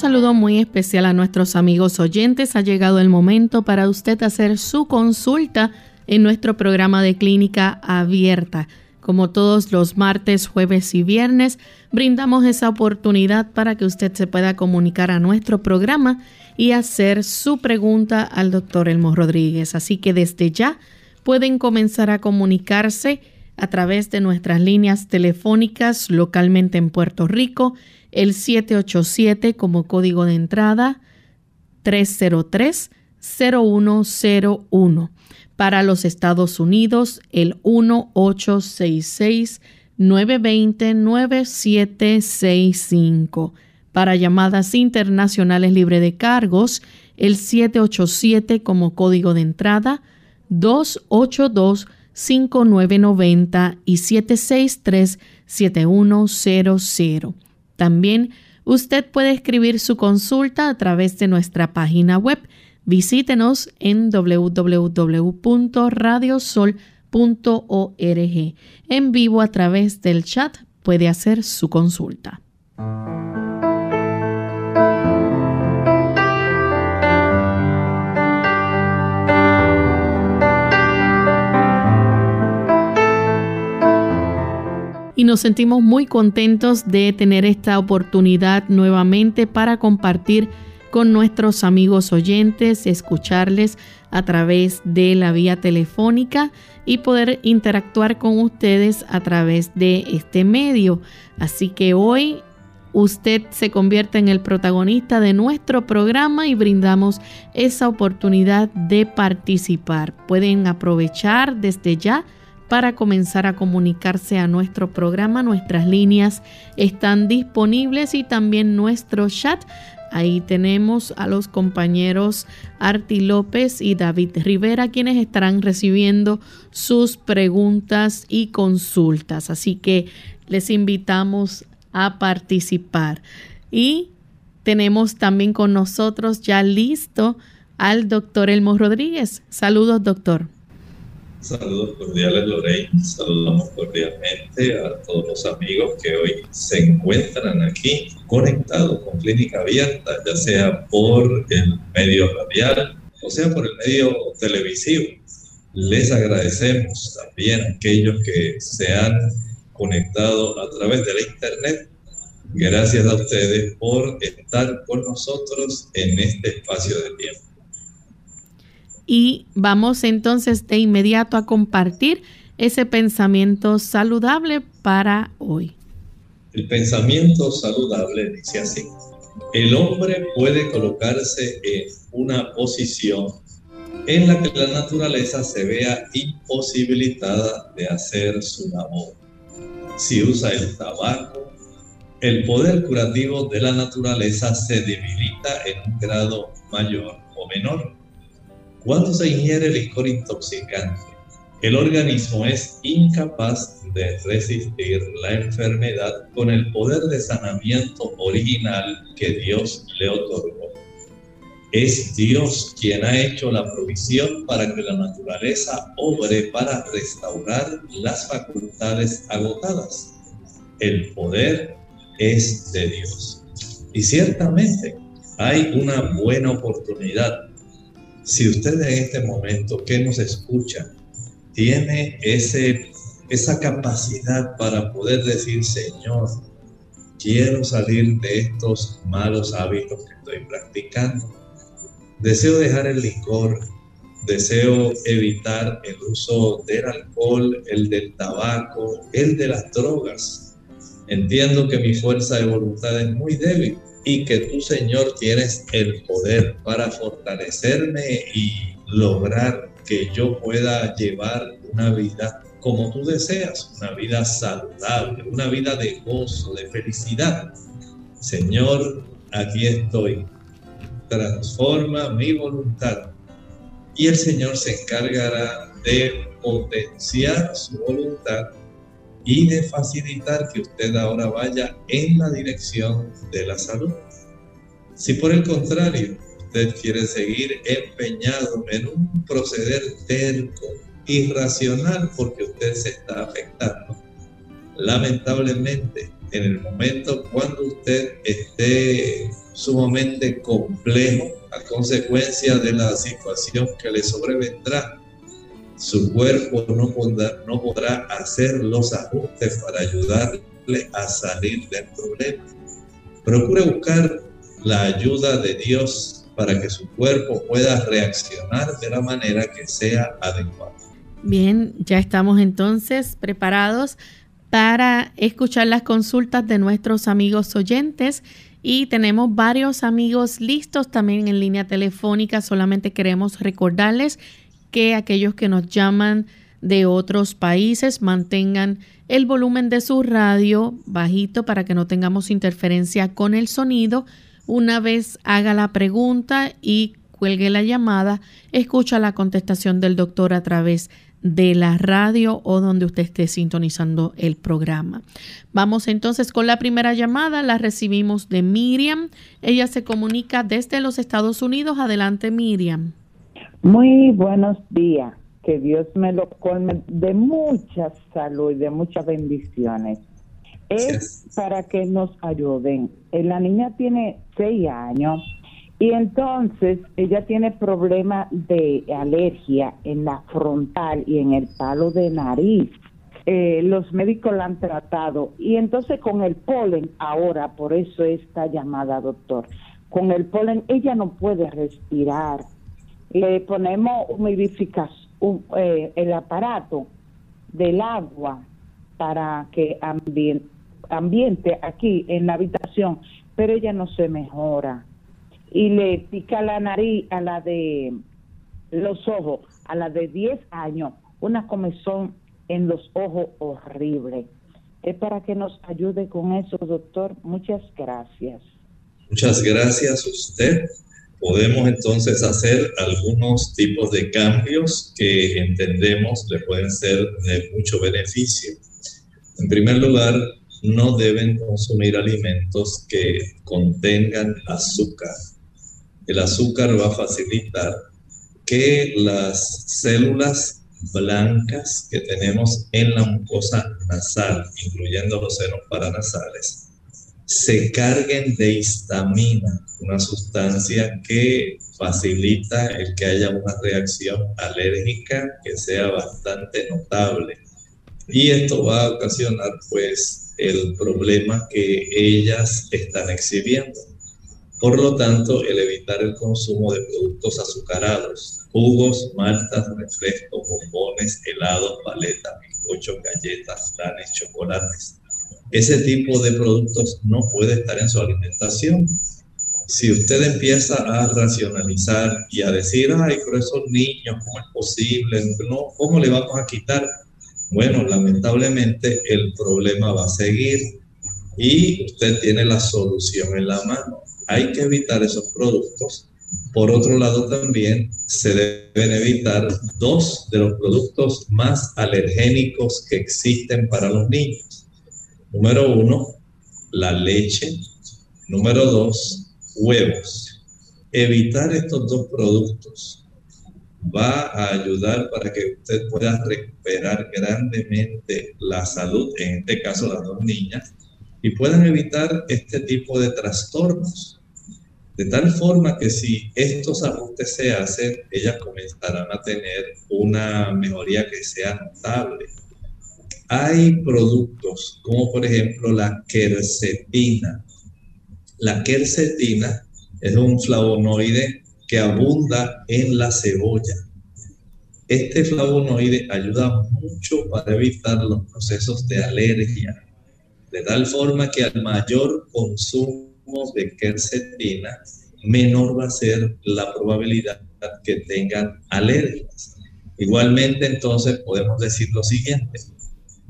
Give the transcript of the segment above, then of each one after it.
Saludo muy especial a nuestros amigos oyentes. Ha llegado el momento para usted hacer su consulta en nuestro programa de clínica abierta. Como todos los martes, jueves y viernes, brindamos esa oportunidad para que usted se pueda comunicar a nuestro programa y hacer su pregunta al doctor Elmo Rodríguez. Así que desde ya pueden comenzar a comunicarse a través de nuestras líneas telefónicas localmente en Puerto Rico, el 787 como código de entrada 303 0101 para los Estados Unidos, el 1866-920-9765. Para llamadas internacionales libre de cargos, el 787 como código de entrada, 282-5990 y 763-7100. También usted puede escribir su consulta a través de nuestra página web Visítenos en www.radiosol.org. En vivo a través del chat puede hacer su consulta. Y nos sentimos muy contentos de tener esta oportunidad nuevamente para compartir con nuestros amigos oyentes, escucharles a través de la vía telefónica y poder interactuar con ustedes a través de este medio. Así que hoy usted se convierte en el protagonista de nuestro programa y brindamos esa oportunidad de participar. Pueden aprovechar desde ya para comenzar a comunicarse a nuestro programa. Nuestras líneas están disponibles y también nuestro chat Ahí tenemos a los compañeros Arti López y David Rivera, quienes estarán recibiendo sus preguntas y consultas. Así que les invitamos a participar. Y tenemos también con nosotros ya listo al doctor Elmo Rodríguez. Saludos, doctor. Saludos cordiales, Lorraine. Saludamos cordialmente a todos los amigos que hoy se encuentran aquí conectados con Clínica Abierta, ya sea por el medio radial o sea por el medio televisivo. Les agradecemos también a aquellos que se han conectado a través de la Internet. Gracias a ustedes por estar con nosotros en este espacio de tiempo y vamos entonces de inmediato a compartir ese pensamiento saludable para hoy. El pensamiento saludable dice así, el hombre puede colocarse en una posición en la que la naturaleza se vea imposibilitada de hacer su labor. Si usa el tabaco, el poder curativo de la naturaleza se debilita en un grado mayor o menor. Cuando se ingiere licor intoxicante, el organismo es incapaz de resistir la enfermedad con el poder de sanamiento original que Dios le otorgó. Es Dios quien ha hecho la provisión para que la naturaleza obre para restaurar las facultades agotadas. El poder es de Dios. Y ciertamente hay una buena oportunidad si usted en este momento que nos escucha tiene ese, esa capacidad para poder decir, Señor, quiero salir de estos malos hábitos que estoy practicando. Deseo dejar el licor, deseo evitar el uso del alcohol, el del tabaco, el de las drogas. Entiendo que mi fuerza de voluntad es muy débil y que tú, Señor, tienes el poder para fortalecerme y lograr que yo pueda llevar una vida como tú deseas, una vida saludable, una vida de gozo, de felicidad. Señor, aquí estoy. Transforma mi voluntad. Y el Señor se encargará de potenciar su voluntad y de facilitar que usted ahora vaya en la dirección de la salud. Si por el contrario usted quiere seguir empeñado en un proceder terco, irracional, porque usted se está afectando, lamentablemente en el momento cuando usted esté sumamente complejo a consecuencia de la situación que le sobrevendrá, su cuerpo no podrá, hacer los ajustes para ayudarle a salir del problema. Procure buscar la ayuda de Dios para que su cuerpo pueda reaccionar de la manera que sea adecuada. Bien, ya estamos entonces preparados para escuchar las consultas de nuestros amigos oyentes y tenemos varios amigos listos también en línea telefónica. Solamente queremos recordarles que aquellos que nos llaman de otros países mantengan el volumen de su radio bajito para que no tengamos interferencia con el sonido. Una vez haga la pregunta y cuelgue la llamada, escucha la contestación del doctor a través de la radio o donde usted esté sintonizando el programa. Vamos entonces con la primera llamada, la recibimos de Miriam. Ella se comunica desde los Estados Unidos. Adelante, Miriam. Muy buenos días. Que Dios me lo colme de mucha salud y de muchas bendiciones. Es para que nos ayuden. Eh, la niña tiene seis años y entonces ella tiene problemas de alergia en la frontal y en el palo de nariz. Eh, los médicos la han tratado y entonces con el polen, ahora por eso esta llamada doctor, con el polen ella no puede respirar le ponemos humidificación, eh, el aparato del agua para que ambiente aquí en la habitación, pero ella no se mejora. Y le pica la nariz a la de los ojos, a la de 10 años, una comezón en los ojos horrible. Es para que nos ayude con eso, doctor. Muchas gracias. Muchas gracias a usted podemos entonces hacer algunos tipos de cambios que entendemos le pueden ser de mucho beneficio. En primer lugar, no deben consumir alimentos que contengan azúcar. El azúcar va a facilitar que las células blancas que tenemos en la mucosa nasal, incluyendo los senos paranasales, se carguen de histamina, una sustancia que facilita el que haya una reacción alérgica que sea bastante notable. Y esto va a ocasionar pues el problema que ellas están exhibiendo. Por lo tanto, el evitar el consumo de productos azucarados, jugos, maltas, refrescos, bombones, helados, paletas, bizcochos, galletas, flanes, chocolates, ese tipo de productos no puede estar en su alimentación. Si usted empieza a racionalizar y a decir, ay, pero esos niños, ¿cómo es posible? No, ¿Cómo le vamos a quitar? Bueno, lamentablemente el problema va a seguir y usted tiene la solución en la mano. Hay que evitar esos productos. Por otro lado, también se deben evitar dos de los productos más alergénicos que existen para los niños Número uno, la leche. Número dos, huevos. Evitar estos dos productos va a ayudar para que usted pueda recuperar grandemente la salud, en este caso las dos niñas, y puedan evitar este tipo de trastornos. De tal forma que si estos ajustes se hacen, ellas comenzarán a tener una mejoría que sea notable hay productos como por ejemplo la quercetina. La quercetina es un flavonoide que abunda en la cebolla. Este flavonoide ayuda mucho para evitar los procesos de alergia, de tal forma que al mayor consumo de quercetina, menor va a ser la probabilidad que tengan alergias. Igualmente, entonces, podemos decir lo siguiente.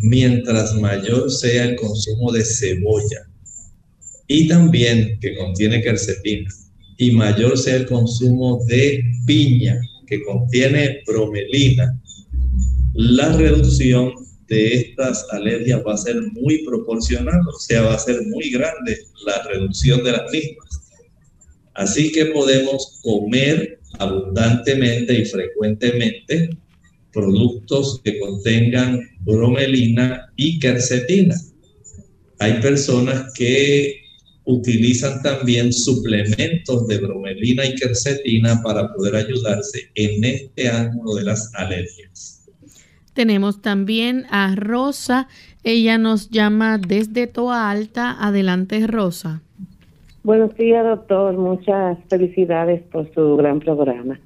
Mientras mayor sea el consumo de cebolla y también que contiene quercetina, y mayor sea el consumo de piña que contiene bromelina, la reducción de estas alergias va a ser muy proporcional, o sea, va a ser muy grande la reducción de las mismas. Así que podemos comer abundantemente y frecuentemente productos que contengan bromelina y quercetina. Hay personas que utilizan también suplementos de bromelina y quercetina para poder ayudarse en este ángulo de las alergias. Tenemos también a Rosa. Ella nos llama desde Toa Alta. Adelante, Rosa. Buenos días, doctor. Muchas felicidades por su gran programa.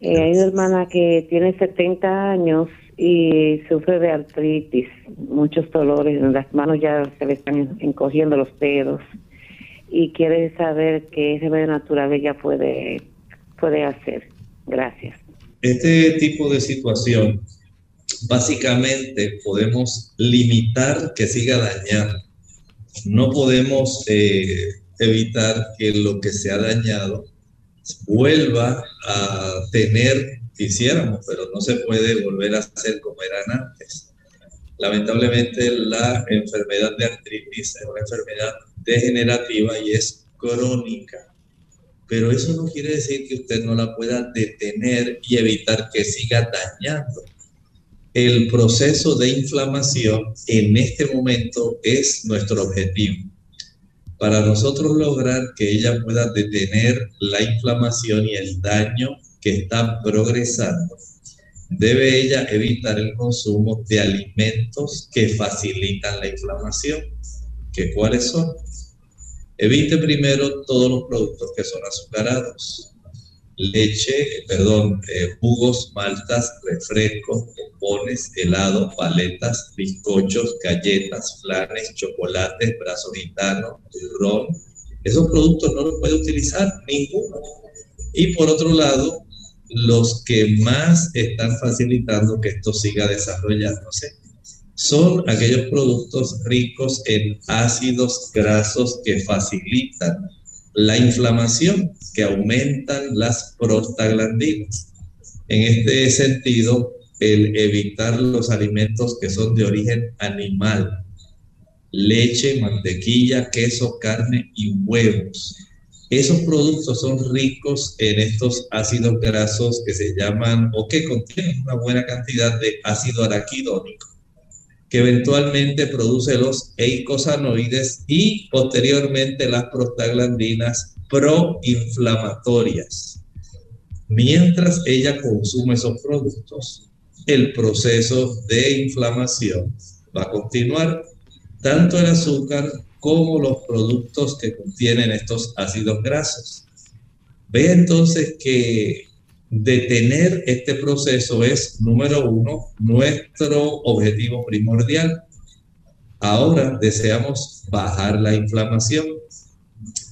Eh, hay una hermana que tiene 70 años y sufre de artritis, muchos dolores las manos ya se le están encogiendo los dedos y quiere saber qué remedio natural ella puede, puede hacer. Gracias. Este tipo de situación, básicamente podemos limitar que siga dañando. No podemos eh, evitar que lo que se ha dañado vuelva a tener, quisiéramos, pero no se puede volver a ser como eran antes. Lamentablemente la enfermedad de artritis es una enfermedad degenerativa y es crónica. Pero eso no quiere decir que usted no la pueda detener y evitar que siga dañando. El proceso de inflamación en este momento es nuestro objetivo. Para nosotros lograr que ella pueda detener la inflamación y el daño que está progresando, debe ella evitar el consumo de alimentos que facilitan la inflamación. ¿Que ¿Cuáles son? Evite primero todos los productos que son azucarados. Leche, perdón, eh, jugos, maltas, refrescos, pompones, helados, paletas, bizcochos, galletas, flanes, chocolates, brazo gitano, turrón. Esos productos no los puede utilizar ninguno. Y por otro lado, los que más están facilitando que esto siga desarrollándose son aquellos productos ricos en ácidos grasos que facilitan la inflamación, que aumentan las prostaglandinas. En este sentido, el evitar los alimentos que son de origen animal, leche, mantequilla, queso, carne y huevos. Esos productos son ricos en estos ácidos grasos que se llaman o que contienen una buena cantidad de ácido araquidónico que eventualmente produce los eicosanoides y posteriormente las prostaglandinas proinflamatorias. Mientras ella consume esos productos, el proceso de inflamación va a continuar. Tanto el azúcar como los productos que contienen estos ácidos grasos. Ve entonces que detener este proceso es, número uno, nuestro objetivo primordial. Ahora deseamos bajar la inflamación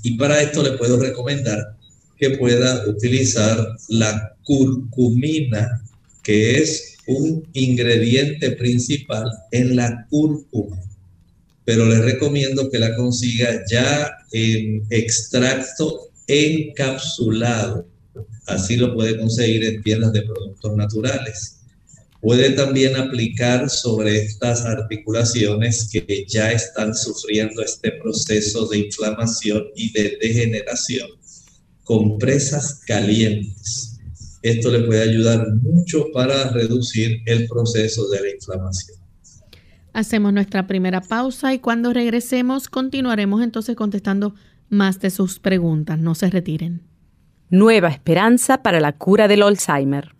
y para esto le puedo recomendar que pueda utilizar la curcumina, que es un ingrediente principal en la cúrcuma. Pero le recomiendo que la consiga ya en extracto encapsulado Así lo puede conseguir en tiendas de productos naturales. Puede también aplicar sobre estas articulaciones que ya están sufriendo este proceso de inflamación y de degeneración compresas calientes. Esto le puede ayudar mucho para reducir el proceso de la inflamación. Hacemos nuestra primera pausa y cuando regresemos continuaremos entonces contestando más de sus preguntas. No se retiren. Nueva esperanza para la cura del Alzheimer.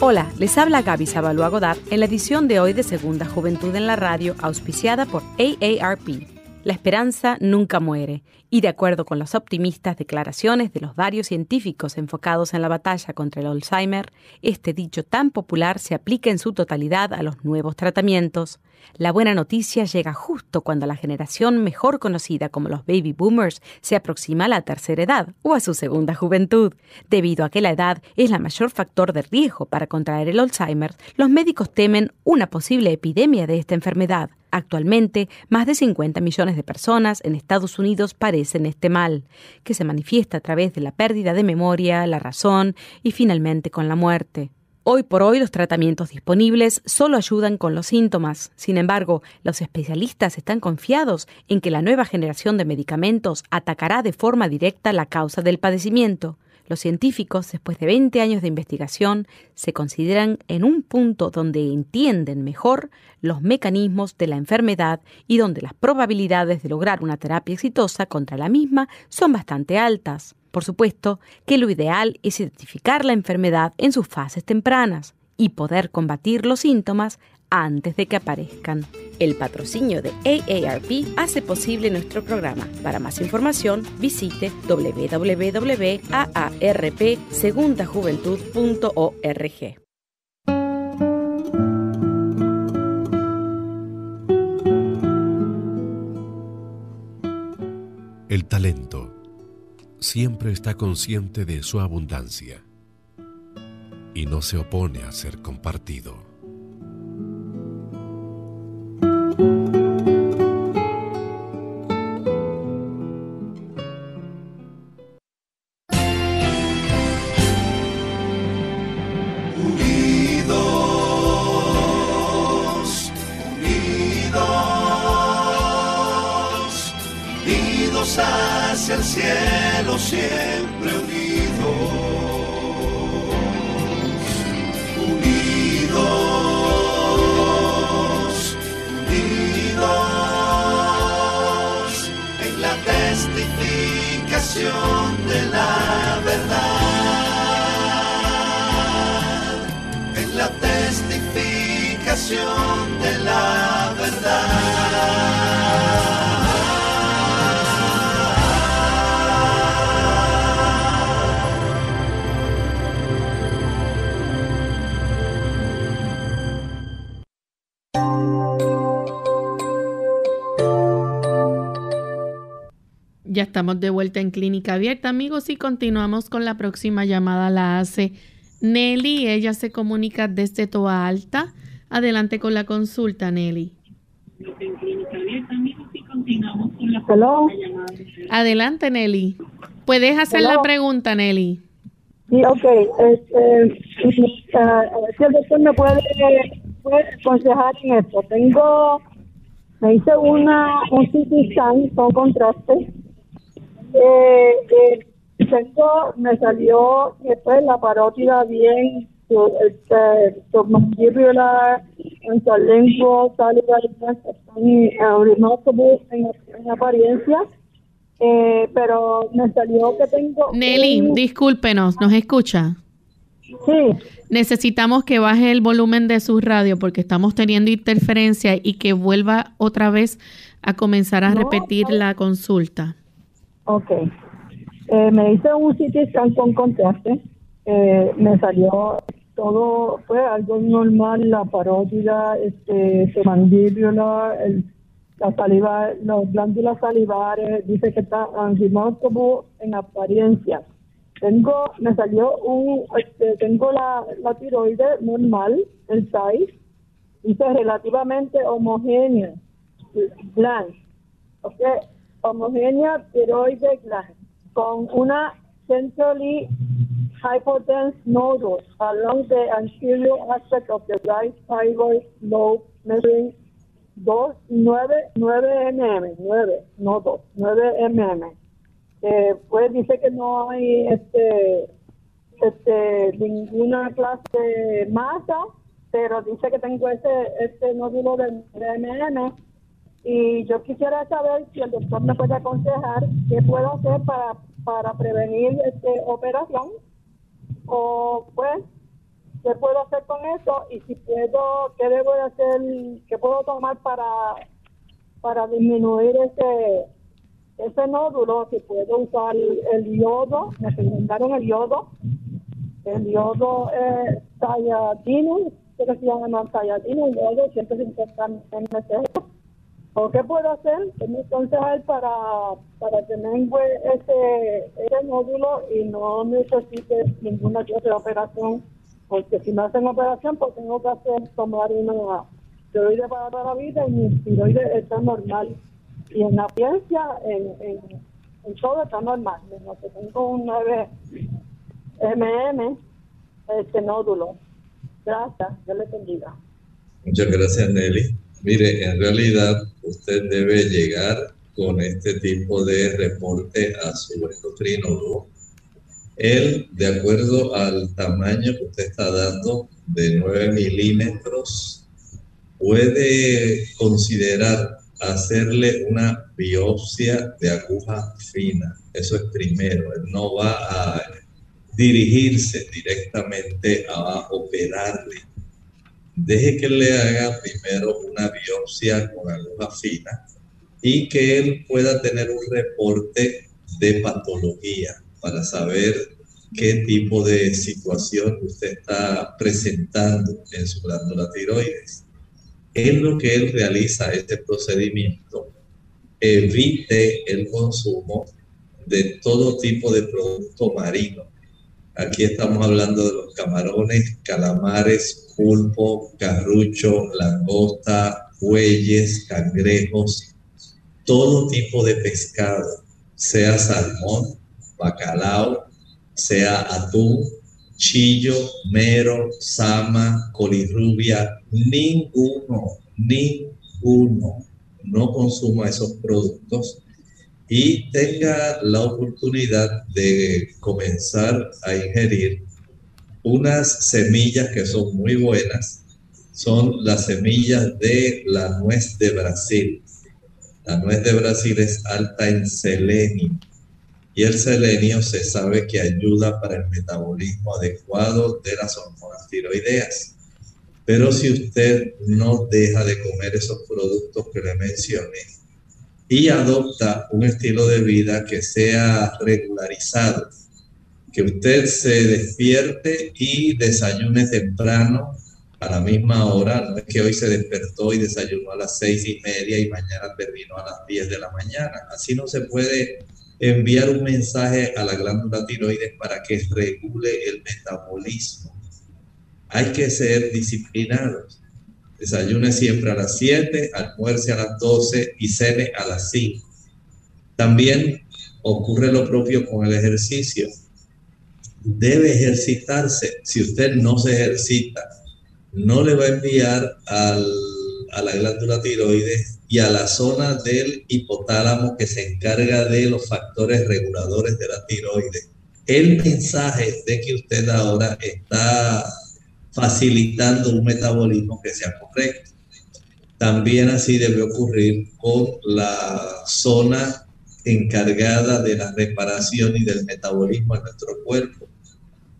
Hola, les habla Gaby Sabalua Godard en la edición de hoy de Segunda Juventud en la Radio, auspiciada por AARP. La esperanza nunca muere, y de acuerdo con las optimistas declaraciones de los varios científicos enfocados en la batalla contra el Alzheimer, este dicho tan popular se aplica en su totalidad a los nuevos tratamientos. La buena noticia llega justo cuando la generación mejor conocida como los baby boomers se aproxima a la tercera edad o a su segunda juventud. Debido a que la edad es la mayor factor de riesgo para contraer el Alzheimer, los médicos temen una posible epidemia de esta enfermedad. Actualmente, más de 50 millones de personas en Estados Unidos padecen este mal, que se manifiesta a través de la pérdida de memoria, la razón y finalmente con la muerte. Hoy por hoy los tratamientos disponibles solo ayudan con los síntomas. Sin embargo, los especialistas están confiados en que la nueva generación de medicamentos atacará de forma directa la causa del padecimiento. Los científicos, después de 20 años de investigación, se consideran en un punto donde entienden mejor los mecanismos de la enfermedad y donde las probabilidades de lograr una terapia exitosa contra la misma son bastante altas. Por supuesto que lo ideal es identificar la enfermedad en sus fases tempranas y poder combatir los síntomas antes de que aparezcan. El patrocinio de AARP hace posible nuestro programa. Para más información, visite www.aarpsegundajuventud.org. El talento siempre está consciente de su abundancia y no se opone a ser compartido. Estamos de vuelta en Clínica Abierta, amigos, y continuamos con la próxima llamada. La hace Nelly. Ella se comunica desde Toa Alta. Adelante con la consulta, Nelly. Adelante, Nelly. Puedes hacer la pregunta, Nelly. Sí, ok. Este, si el doctor me puede, puede aconsejar en esto. Tengo, me hice una, un CT scan con contraste eh, eh, tengo, me salió después la parótida bien, este, submandibular, interlingual, saliva, remarkable en, en apariencia. Eh, pero me salió que tengo... Nelly, discúlpenos, ¿nos escucha? Sí. Necesitamos que baje el volumen de su radio porque estamos teniendo interferencia y que vuelva otra vez a comenzar a repetir la consulta. Ok. Eh, me hice un CT scan con contraste. Eh, me salió todo, fue algo normal, la parótida, este, mandíbula, el, la saliva, las glándulas salivares, dice que está remarkable en apariencia. Tengo, me salió un, este, tengo la, la tiroides normal, el size, dice relativamente homogénea, blank. Okay homogénea tiroide gland con una centrally hypotense nodule along the anterior aspect of the right thyroid lobe measuring 2, 9, 9 mm, 9, no 2, 9 mm. Eh, pues dice que no hay este, este, ninguna clase de masa, pero dice que tengo este, este nódulo de 9 mm y yo quisiera saber si el doctor me puede aconsejar qué puedo hacer para, para prevenir este operación. O pues qué puedo hacer con eso y si puedo, qué debo de hacer, qué puedo tomar para para disminuir ese ese nódulo, si puedo usar el, yodo, me recomendaron el yodo, el yodo eh, talladino, que se llama talladino, el yodo 150 ml. ¿O qué puedo hacer? ¿Qué me para, para tener ese, ese nódulo y no necesite ninguna otra operación? Porque si me hacen operación, pues tengo que hacer tomar una tiroide para toda la vida y mi tiroide está normal. Y en la ciencia, en, en, todo está normal. Menos que tengo un 9 MM, este nódulo. Gracias, Dios le bendiga. Muchas gracias, Nelly. Mire, en realidad usted debe llegar con este tipo de reporte a su endocrinólogo. Él, de acuerdo al tamaño que usted está dando de 9 milímetros, puede considerar hacerle una biopsia de aguja fina. Eso es primero. Él no va a dirigirse directamente a operarle deje que le haga primero una biopsia con aguja fina y que él pueda tener un reporte de patología para saber qué tipo de situación usted está presentando en su glándula tiroides. En lo que él realiza este procedimiento, evite el consumo de todo tipo de producto marino. Aquí estamos hablando de los camarones, calamares, pulpo, carrucho, langosta, bueyes, cangrejos, todo tipo de pescado, sea salmón, bacalao, sea atún, chillo, mero, sama, colirrubia, ninguno, ninguno. No consuma esos productos y tenga la oportunidad de comenzar a ingerir unas semillas que son muy buenas, son las semillas de la nuez de Brasil. La nuez de Brasil es alta en selenio y el selenio se sabe que ayuda para el metabolismo adecuado de las hormonas tiroideas. Pero si usted no deja de comer esos productos que le mencioné y adopta un estilo de vida que sea regularizado, que usted se despierte y desayune temprano a la misma hora. No es que hoy se despertó y desayunó a las seis y media y mañana terminó a las diez de la mañana. Así no se puede enviar un mensaje a la glándula tiroides para que regule el metabolismo. Hay que ser disciplinados. Desayune siempre a las 7, almuerce a las 12 y cene a las 5. También ocurre lo propio con el ejercicio debe ejercitarse. Si usted no se ejercita, no le va a enviar a la glándula tiroides y a la zona del hipotálamo que se encarga de los factores reguladores de la tiroides. El mensaje de que usted ahora está facilitando un metabolismo que sea correcto. También así debe ocurrir con la zona encargada de la reparación y del metabolismo en nuestro cuerpo.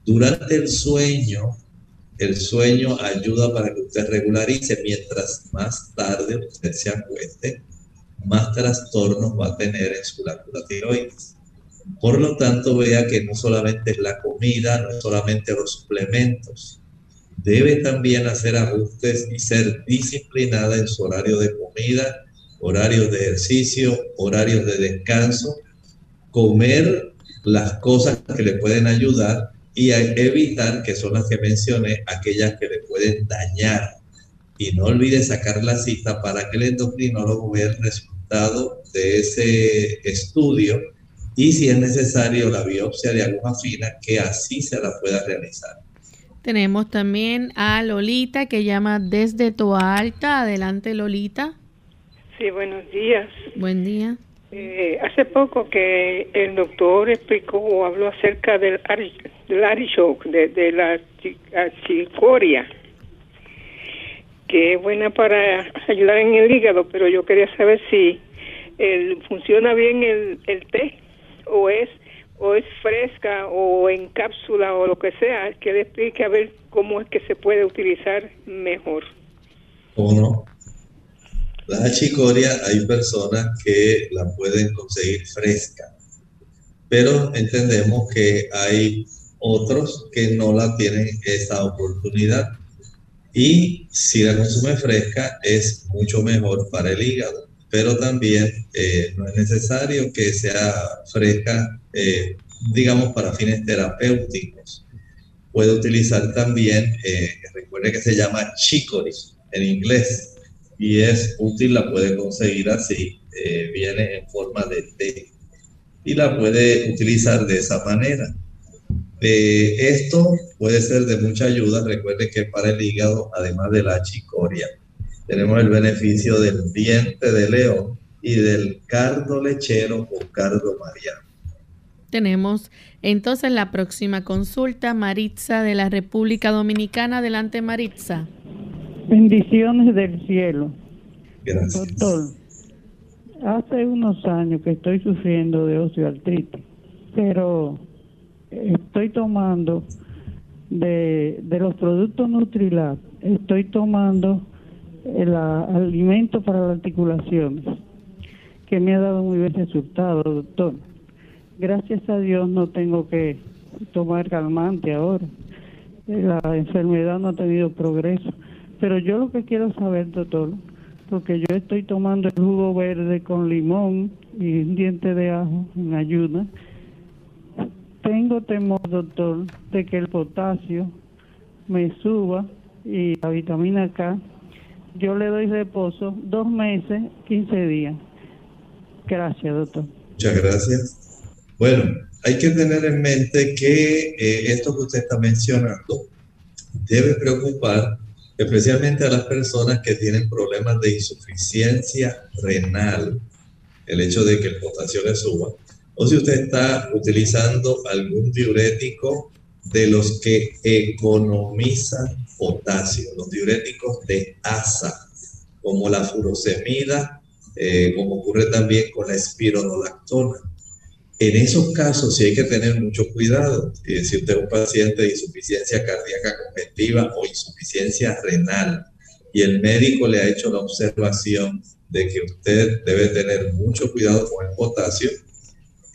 Durante el sueño, el sueño ayuda para que usted regularice, mientras más tarde usted se acueste, más trastornos va a tener en su glándula tiroides. Por lo tanto, vea que no solamente es la comida, no es solamente los suplementos. Debe también hacer ajustes y ser disciplinada en su horario de comida, horarios de ejercicio, horarios de descanso, comer las cosas que le pueden ayudar y evitar, que son las que mencioné, aquellas que le pueden dañar. Y no olvide sacar la cita para que el endocrinólogo vea el resultado de ese estudio y si es necesario la biopsia de aguja fina, que así se la pueda realizar. Tenemos también a Lolita que llama desde Toa Alta. Adelante, Lolita. Sí, buenos días. Buen día. Eh, hace poco que el doctor explicó o habló acerca del, del artichoke, de, la chicoria, que es buena para ayudar en el hígado, pero yo quería saber si el, funciona bien el, el té o es o es fresca o en cápsula o lo que sea, que le explique a ver cómo es que se puede utilizar mejor. ¿Cómo no? La achicoria hay personas que la pueden conseguir fresca, pero entendemos que hay otros que no la tienen esa oportunidad. Y si la consume fresca es mucho mejor para el hígado, pero también eh, no es necesario que sea fresca, eh, digamos, para fines terapéuticos. Puede utilizar también, eh, recuerde que se llama chicory en inglés, y es útil, la puede conseguir así, viene en forma de té, y la puede utilizar de esa manera esto puede ser de mucha ayuda. Recuerde que para el hígado, además de la chicoria, tenemos el beneficio del diente de león y del cardo lechero o cardo mariano. Tenemos entonces la próxima consulta, Maritza de la República Dominicana. Adelante, Maritza. Bendiciones del cielo. Gracias. Doctor, hace unos años que estoy sufriendo de osteoartritis, pero estoy tomando de, los productos Nutrilab, estoy tomando el alimento para las articulaciones, que me ha dado muy buen resultado, doctor. Gracias a Dios no tengo que tomar calmante ahora. La enfermedad no ha tenido progreso. Pero yo lo que quiero saber, doctor, porque yo estoy tomando el jugo verde con limón y un diente de ajo en ayuda tengo temor, doctor, de que el potasio me suba y la vitamina K. Yo le doy reposo dos meses, 15 días. Gracias, doctor. Muchas gracias. Bueno, hay que tener en mente que eh, esto que usted está mencionando debe preocupar especialmente a las personas que tienen problemas de insuficiencia renal, el hecho de que el potasio le suba, o si usted está utilizando algún diurético de los que economizan potasio, los diuréticos de asa, como la furosemida, eh, como ocurre también con la espironolactona. En esos casos sí hay que tener mucho cuidado. Eh, si usted es un paciente de insuficiencia cardíaca congestiva o insuficiencia renal y el médico le ha hecho la observación de que usted debe tener mucho cuidado con el potasio,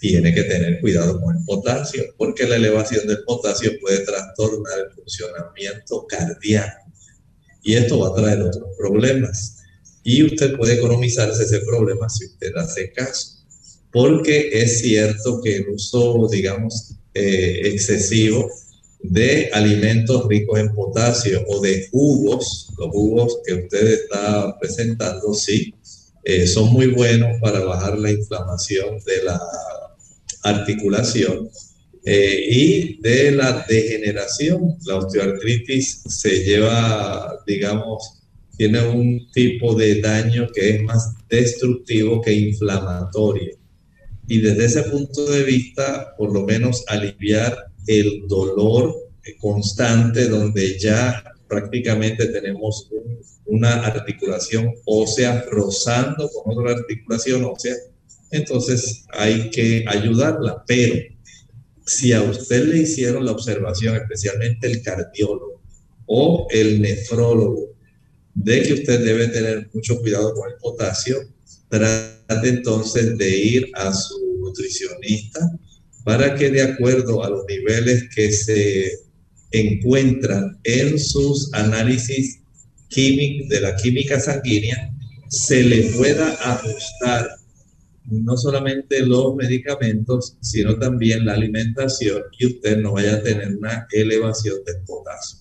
tiene que tener cuidado con el potasio, porque la elevación del potasio puede trastornar el funcionamiento cardíaco. Y esto va a traer otros problemas. Y usted puede economizarse ese problema si usted hace caso. Porque es cierto que el uso, digamos, eh, excesivo de alimentos ricos en potasio o de jugos, los jugos que usted está presentando, sí, eh, son muy buenos para bajar la inflamación de la articulación eh, y de la degeneración. La osteoartritis se lleva, digamos, tiene un tipo de daño que es más destructivo que inflamatorio. Y desde ese punto de vista, por lo menos aliviar el dolor constante donde ya prácticamente tenemos una articulación ósea rozando con otra articulación ósea, entonces hay que ayudarla. Pero si a usted le hicieron la observación, especialmente el cardiólogo o el nefrólogo, de que usted debe tener mucho cuidado con el potasio, trate entonces de ir a su nutricionista para que de acuerdo a los niveles que se encuentran en sus análisis de la química sanguínea, se le pueda ajustar no solamente los medicamentos, sino también la alimentación y usted no vaya a tener una elevación de potasio.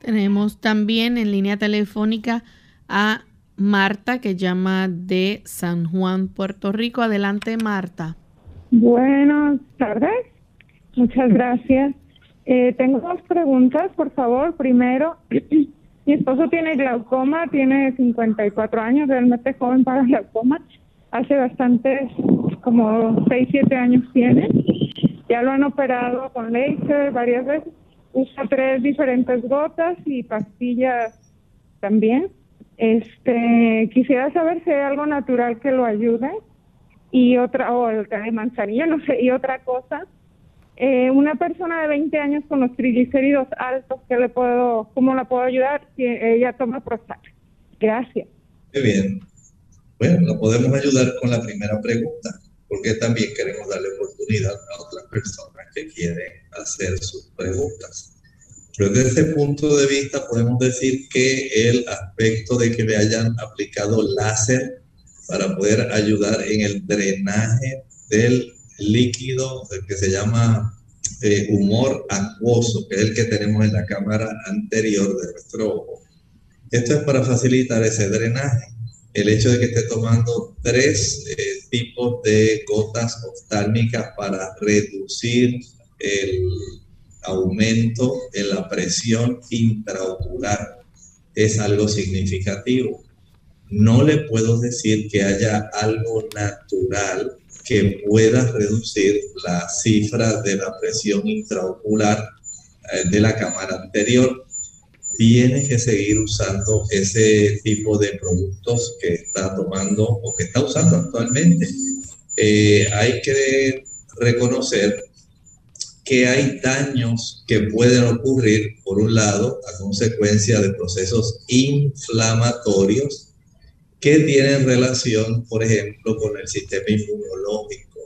Tenemos también en línea telefónica a Marta que llama de San Juan, Puerto Rico. Adelante, Marta. Buenas tardes. Muchas gracias. Eh, tengo dos preguntas, por favor. Primero, mi esposo tiene glaucoma, tiene 54 años, realmente joven para glaucoma hace bastantes, como 6, 7 años tiene. Ya lo han operado con laser varias veces. Usa tres diferentes gotas y pastillas también. Este, quisiera saber si hay algo natural que lo ayude y otra, o el de manzanilla, no sé, y otra cosa. Eh, una persona de 20 años con los triglicéridos altos, ¿qué le puedo, ¿cómo la puedo ayudar si ella toma Prozac? Gracias. Muy bien. Bueno, lo podemos ayudar con la primera pregunta, porque también queremos darle oportunidad a otras personas que quieren hacer sus preguntas. Pero desde ese punto de vista podemos decir que el aspecto de que le hayan aplicado láser para poder ayudar en el drenaje del líquido que se llama eh, humor acuoso, que es el que tenemos en la cámara anterior de nuestro ojo. Esto es para facilitar ese drenaje. El hecho de que esté tomando tres eh, tipos de gotas oftálmicas para reducir el aumento en la presión intraocular es algo significativo. No le puedo decir que haya algo natural que pueda reducir la cifra de la presión intraocular eh, de la cámara anterior. Tiene que seguir usando ese tipo de productos que está tomando o que está usando actualmente. Eh, hay que reconocer que hay daños que pueden ocurrir, por un lado, a consecuencia de procesos inflamatorios que tienen relación, por ejemplo, con el sistema inmunológico.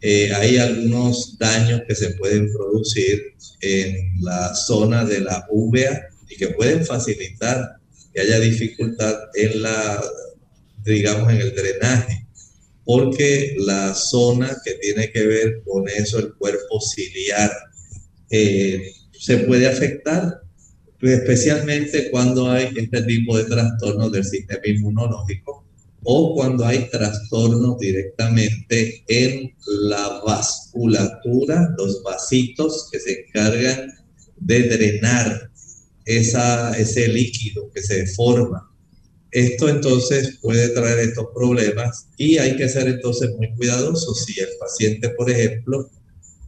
Eh, hay algunos daños que se pueden producir en la zona de la uvea y que pueden facilitar que haya dificultad en la, digamos, en el drenaje, porque la zona que tiene que ver con eso, el cuerpo ciliar, eh, se puede afectar especialmente cuando hay este tipo de trastornos del sistema inmunológico o cuando hay trastornos directamente en la vasculatura, los vasitos que se encargan de drenar esa, ese líquido que se forma. Esto entonces puede traer estos problemas y hay que ser entonces muy cuidadosos. Si el paciente, por ejemplo,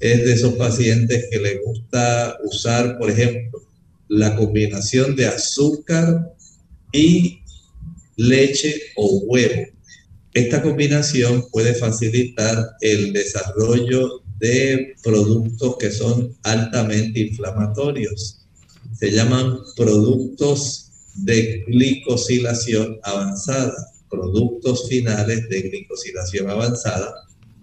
es de esos pacientes que le gusta usar, por ejemplo, la combinación de azúcar y leche o huevo. Esta combinación puede facilitar el desarrollo de productos que son altamente inflamatorios. Se llaman productos de glicosilación avanzada, productos finales de glicosilación avanzada.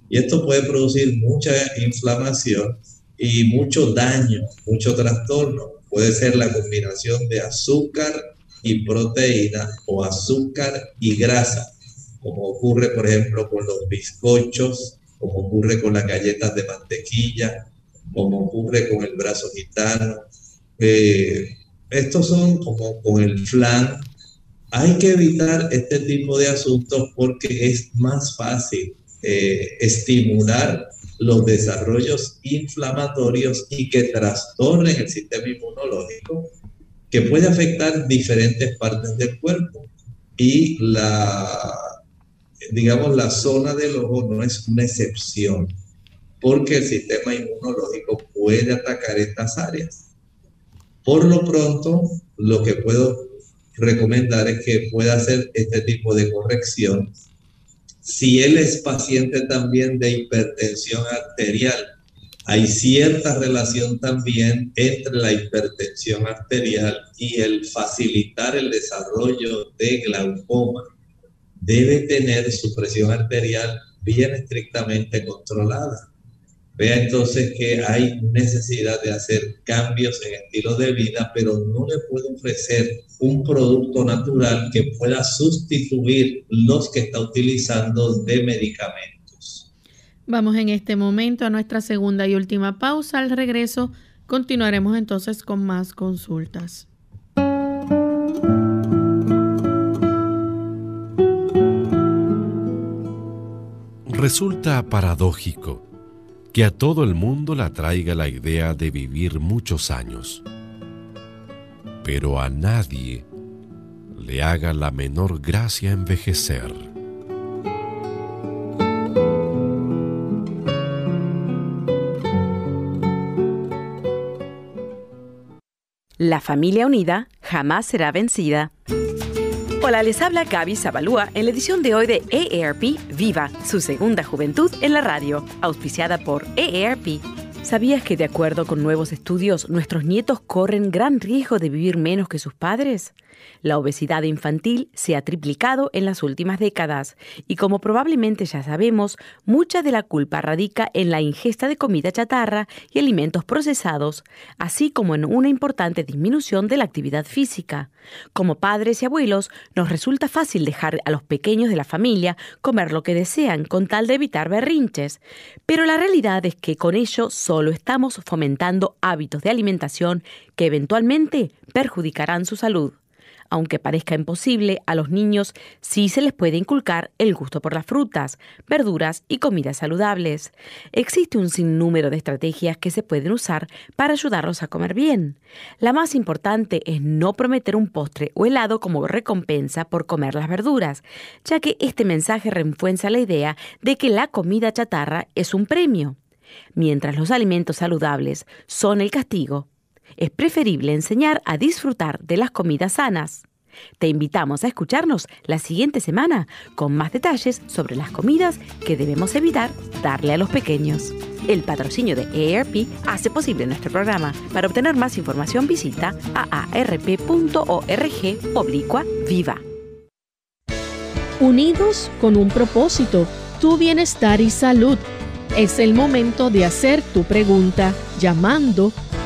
Y esto puede producir mucha inflamación y mucho daño, mucho trastorno Puede ser la combinación de azúcar y proteína o azúcar y grasa, como ocurre por ejemplo con los bizcochos, como ocurre con las galletas de mantequilla, como ocurre con el brazo gitano. Eh, estos son como con el flan. Hay que evitar este tipo de asuntos porque es más fácil eh, estimular los desarrollos inflamatorios y que trastornen el sistema inmunológico, que puede afectar diferentes partes del cuerpo. Y la, digamos, la zona del ojo no es una excepción, porque el sistema inmunológico puede atacar estas áreas. Por lo pronto, lo que puedo recomendar es que pueda hacer este tipo de corrección si él es paciente también de hipertensión arterial, hay cierta relación también entre la hipertensión arterial y el facilitar el desarrollo de glaucoma. Debe tener su presión arterial bien estrictamente controlada. Vea entonces que hay necesidad de hacer cambios en estilo de vida, pero no le puede ofrecer un producto natural que pueda sustituir los que está utilizando de medicamentos. Vamos en este momento a nuestra segunda y última pausa. Al regreso continuaremos entonces con más consultas. Resulta paradójico que a todo el mundo le atraiga la idea de vivir muchos años, pero a nadie le haga la menor gracia envejecer. La familia unida jamás será vencida. Hola, les habla Gaby Zabalúa en la edición de hoy de EARP Viva, su segunda juventud en la radio, auspiciada por EARP ¿Sabías que de acuerdo con nuevos estudios, nuestros nietos corren gran riesgo de vivir menos que sus padres? La obesidad infantil se ha triplicado en las últimas décadas y como probablemente ya sabemos, mucha de la culpa radica en la ingesta de comida chatarra y alimentos procesados, así como en una importante disminución de la actividad física. Como padres y abuelos, nos resulta fácil dejar a los pequeños de la familia comer lo que desean con tal de evitar berrinches, pero la realidad es que con ello solo estamos fomentando hábitos de alimentación que eventualmente perjudicarán su salud. Aunque parezca imposible, a los niños sí se les puede inculcar el gusto por las frutas, verduras y comidas saludables. Existe un sinnúmero de estrategias que se pueden usar para ayudarlos a comer bien. La más importante es no prometer un postre o helado como recompensa por comer las verduras, ya que este mensaje refuerza la idea de que la comida chatarra es un premio, mientras los alimentos saludables son el castigo es preferible enseñar a disfrutar de las comidas sanas. Te invitamos a escucharnos la siguiente semana con más detalles sobre las comidas que debemos evitar darle a los pequeños. El patrocinio de AARP hace posible nuestro programa. Para obtener más información visita aarp.org oblicua viva. Unidos con un propósito, tu bienestar y salud. Es el momento de hacer tu pregunta llamando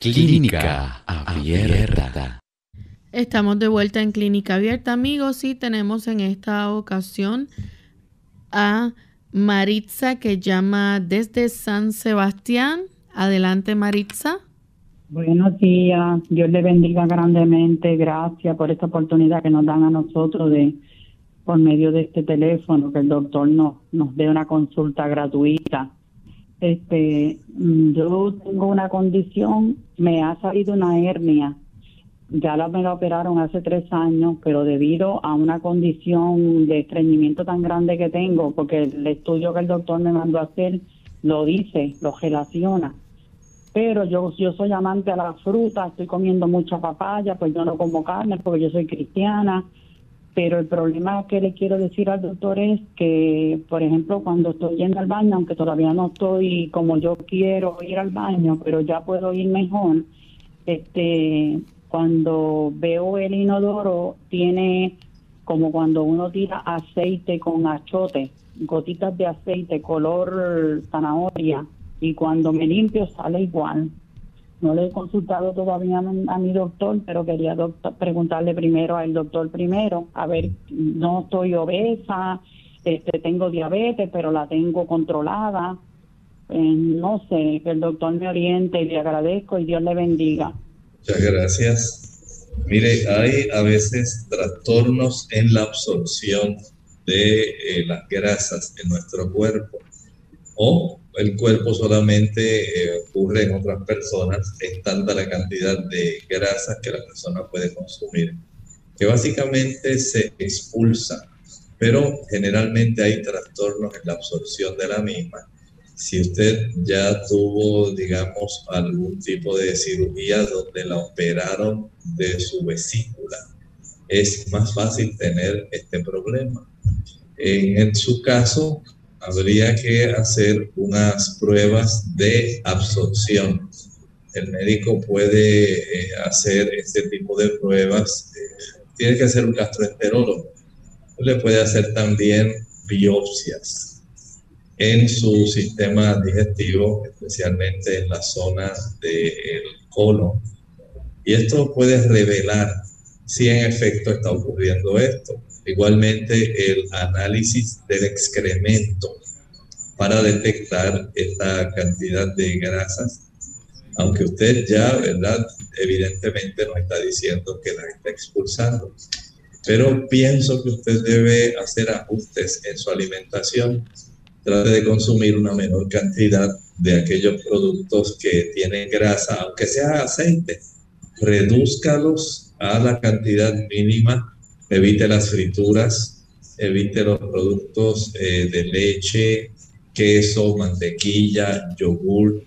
Clínica Abierta. Estamos de vuelta en Clínica Abierta, amigos, y tenemos en esta ocasión a Maritza que llama desde San Sebastián. Adelante, Maritza. Buenos días, Dios le bendiga grandemente. Gracias por esta oportunidad que nos dan a nosotros de, por medio de este teléfono, que el doctor nos, nos dé una consulta gratuita. Este, mm, yo tengo una condición, me ha salido una hernia. Ya la, me la operaron hace tres años, pero debido a una condición de estreñimiento tan grande que tengo, porque el estudio que el doctor me mandó a hacer lo dice, lo relaciona. Pero yo, yo soy amante a la fruta, estoy comiendo mucha papaya, pues yo no como carne porque yo soy cristiana pero el problema que le quiero decir al doctor es que, por ejemplo, cuando estoy yendo al baño, aunque todavía no estoy como yo quiero ir al baño, pero ya puedo ir mejor, este, cuando veo el inodoro tiene como cuando uno tira aceite con achote, gotitas de aceite color zanahoria, y cuando me limpio sale igual. No le he consultado todavía a mi doctor, pero quería preguntarle primero al doctor primero, a ver, no estoy obesa, este, tengo diabetes, pero la tengo controlada. Eh, no sé, que el doctor me oriente y le agradezco y Dios le bendiga. Muchas gracias. Mire, hay a veces trastornos en la absorción de eh, las grasas en nuestro cuerpo o el cuerpo solamente eh, ocurre en otras personas, es tanta la cantidad de grasas que la persona puede consumir, que básicamente se expulsa, pero generalmente hay trastornos en la absorción de la misma. Si usted ya tuvo, digamos, algún tipo de cirugía donde la operaron de su vesícula, es más fácil tener este problema. En su caso, habría que hacer unas pruebas de absorción. El médico puede eh, hacer este tipo de pruebas. Eh, tiene que hacer un gastroenterólogo. Le puede hacer también biopsias en su sistema digestivo, especialmente en la zona del colon. Y esto puede revelar si en efecto está ocurriendo esto. Igualmente el análisis del excremento para detectar esta cantidad de grasas, aunque usted ya, ¿verdad? Evidentemente no está diciendo que la está expulsando. pero pienso que usted debe hacer ajustes en su alimentación. Trate de consumir una menor cantidad de aquellos productos que tienen grasa, aunque sea aceite. Redúzcalos a la cantidad mínima. Evite las frituras, evite los productos eh, de leche, queso, mantequilla, yogur.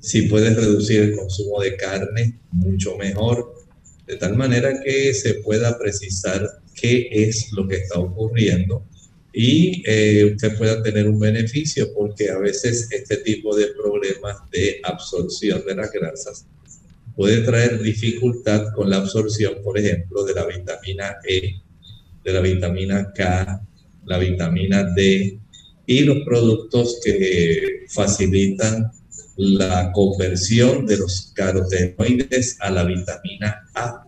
Si puedes reducir el consumo de carne, mucho mejor de tal manera que se pueda precisar qué es lo que está ocurriendo y eh, usted pueda tener un beneficio, porque a veces este tipo de problemas de absorción de las grasas puede traer dificultad con la absorción, por ejemplo, de la vitamina E, de la vitamina K, la vitamina D y los productos que facilitan la conversión de los carotenoides a la vitamina A.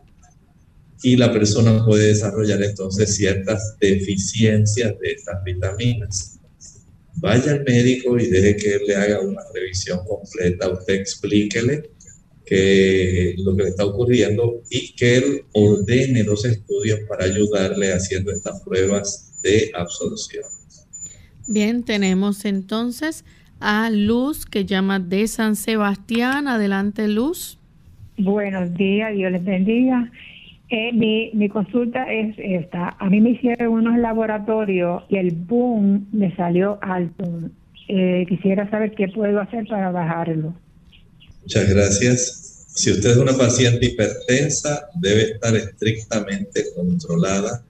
Y la persona puede desarrollar entonces ciertas deficiencias de estas vitaminas. Vaya al médico y deje que él le haga una revisión completa. Usted explíquele que lo que le está ocurriendo y que él ordene los estudios para ayudarle haciendo estas pruebas de absorción. Bien, tenemos entonces a Luz que llama de San Sebastián. Adelante, Luz. Buenos días, Dios les bendiga. Eh, mi, mi consulta es esta. A mí me hicieron unos laboratorios y el boom me salió alto. Eh, quisiera saber qué puedo hacer para bajarlo. Muchas gracias. Si usted es una paciente hipertensa, debe estar estrictamente controlada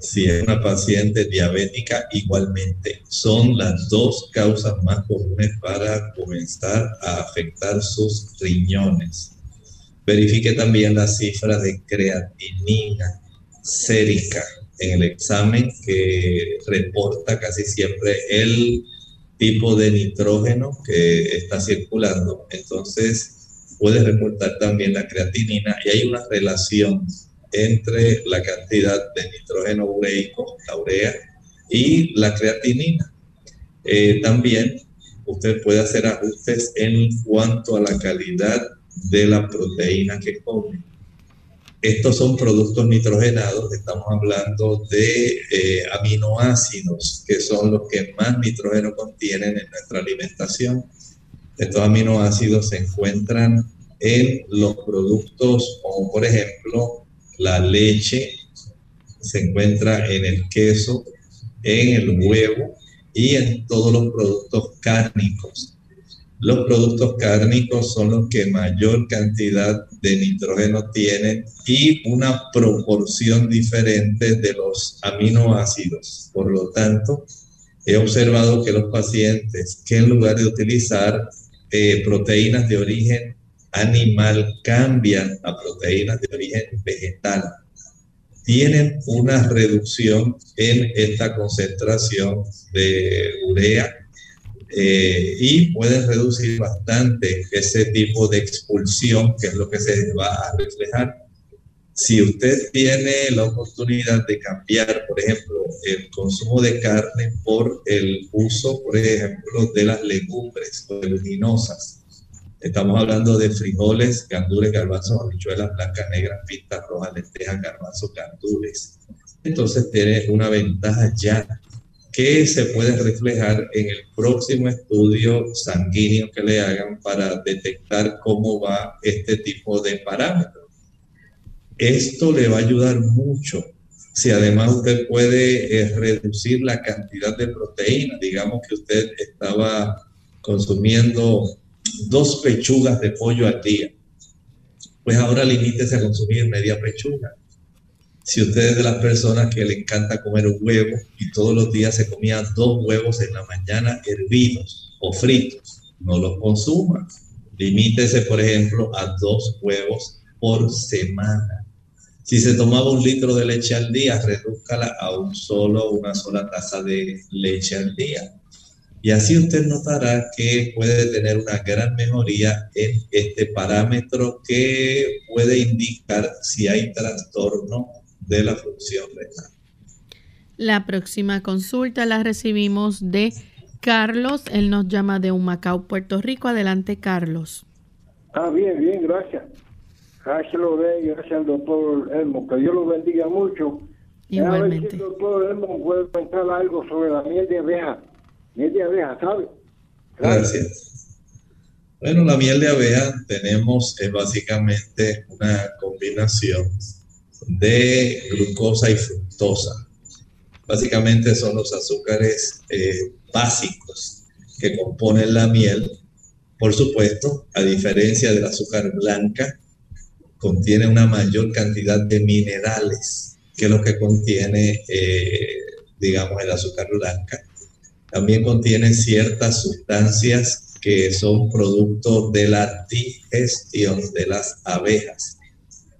si es una paciente diabética, igualmente son las dos causas más comunes para comenzar a afectar sus riñones. Verifique también la cifra de creatinina sérica en el examen que reporta casi siempre el tipo de nitrógeno que está circulando. Entonces, puede reportar también la creatinina y hay una relación entre la cantidad de nitrógeno ureico, la urea, y la creatinina. Eh, también usted puede hacer ajustes en cuanto a la calidad de la proteína que come. Estos son productos nitrogenados, estamos hablando de eh, aminoácidos, que son los que más nitrógeno contienen en nuestra alimentación. Estos aminoácidos se encuentran en los productos como por ejemplo la leche se encuentra en el queso, en el huevo y en todos los productos cárnicos. Los productos cárnicos son los que mayor cantidad de nitrógeno tienen y una proporción diferente de los aminoácidos. Por lo tanto, he observado que los pacientes que en lugar de utilizar eh, proteínas de origen animal cambian a proteínas de origen vegetal, tienen una reducción en esta concentración de urea eh, y pueden reducir bastante ese tipo de expulsión que es lo que se va a reflejar. Si usted tiene la oportunidad de cambiar, por ejemplo, el consumo de carne por el uso, por ejemplo, de las legumbres leguminosas, Estamos hablando de frijoles, gandules, garbanzos, habichuelas blancas, negras, pistas rojas, lentejas, garbanzos, gandules. Entonces tiene una ventaja ya que se puede reflejar en el próximo estudio sanguíneo que le hagan para detectar cómo va este tipo de parámetros. Esto le va a ayudar mucho si además usted puede eh, reducir la cantidad de proteína, digamos que usted estaba consumiendo dos pechugas de pollo al día. Pues ahora limítese a consumir media pechuga. Si usted es de las personas que le encanta comer un huevo y todos los días se comía dos huevos en la mañana hervidos o fritos, no los consuma. Limítese, por ejemplo, a dos huevos por semana. Si se tomaba un litro de leche al día, redúzcala a un solo, una sola taza de leche al día. Y así usted notará que puede tener una gran mejoría en este parámetro que puede indicar si hay trastorno de la función renal. La próxima consulta la recibimos de Carlos. Él nos llama de Humacao, Puerto Rico. Adelante, Carlos. Ah, bien, bien, gracias. Gracias lo ve, gracias al doctor Elmo. Que Dios lo bendiga mucho. Igualmente. A ver si el doctor Elmo puede comentar algo sobre la miel de abeja. Miel de abeja, ¿sabe? Gracias. Bueno, la miel de abeja tenemos es básicamente una combinación de glucosa y fructosa. Básicamente son los azúcares eh, básicos que componen la miel. Por supuesto, a diferencia del azúcar blanca, contiene una mayor cantidad de minerales que lo que contiene, eh, digamos, el azúcar blanca. También contiene ciertas sustancias que son producto de la digestión de las abejas.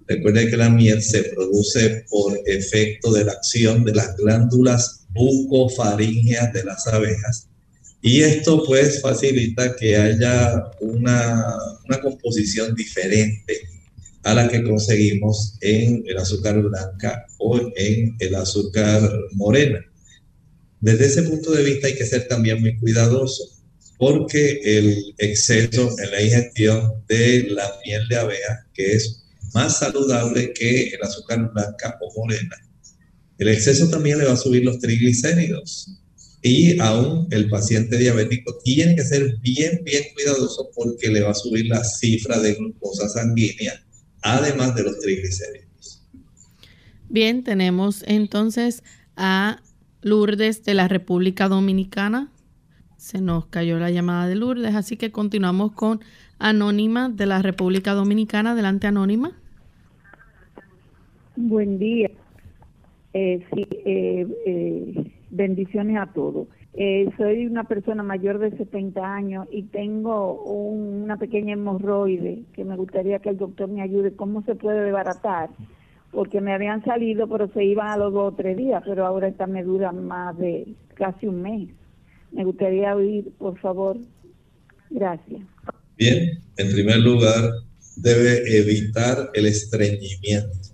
Recuerden que la miel se produce por efecto de la acción de las glándulas bucofaríngeas de las abejas y esto pues facilita que haya una, una composición diferente a la que conseguimos en el azúcar blanca o en el azúcar morena. Desde ese punto de vista hay que ser también muy cuidadoso porque el exceso en la ingestión de la miel de abeja, que es más saludable que el azúcar blanca o morena, el exceso también le va a subir los triglicéridos. Y aún el paciente diabético tiene que ser bien, bien cuidadoso porque le va a subir la cifra de glucosa sanguínea además de los triglicéridos. Bien, tenemos entonces a Lourdes de la República Dominicana. Se nos cayó la llamada de Lourdes, así que continuamos con Anónima de la República Dominicana. Adelante, Anónima. Buen día. Eh, sí, eh, eh, bendiciones a todos. Eh, soy una persona mayor de 70 años y tengo una pequeña hemorroide que me gustaría que el doctor me ayude. ¿Cómo se puede desbaratar? Porque me habían salido, pero se iban a los dos o tres días, pero ahora esta me dura más de casi un mes. Me gustaría oír, por favor. Gracias. Bien, en primer lugar, debe evitar el estreñimiento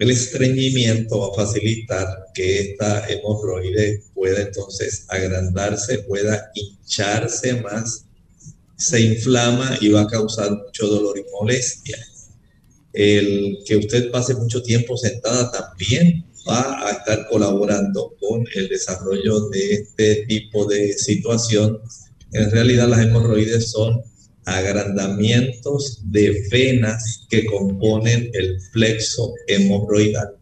el estreñimiento va a facilitar que esta hemorroide pueda entonces agrandarse, pueda hincharse más, se inflama y va a causar mucho dolor y molestia. El que usted pase mucho tiempo sentada también va a estar colaborando con el desarrollo de este tipo de situación. En realidad las hemorroides son agrandamientos de venas que componen el plexo hemorroidal.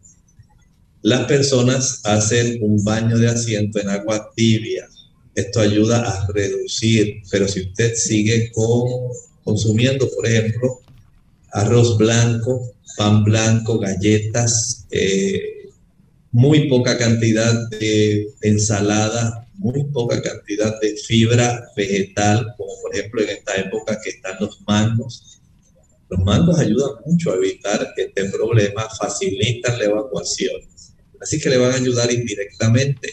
Las personas hacen un baño de asiento en agua tibia. Esto ayuda a reducir, pero si usted sigue con, consumiendo, por ejemplo, arroz blanco, pan blanco, galletas, eh, muy poca cantidad de ensalada, muy poca cantidad de fibra vegetal, como por ejemplo en esta época que están los mangos. Los mangos ayudan mucho a evitar este problema, facilitan la evacuación. Así que le van a ayudar indirectamente.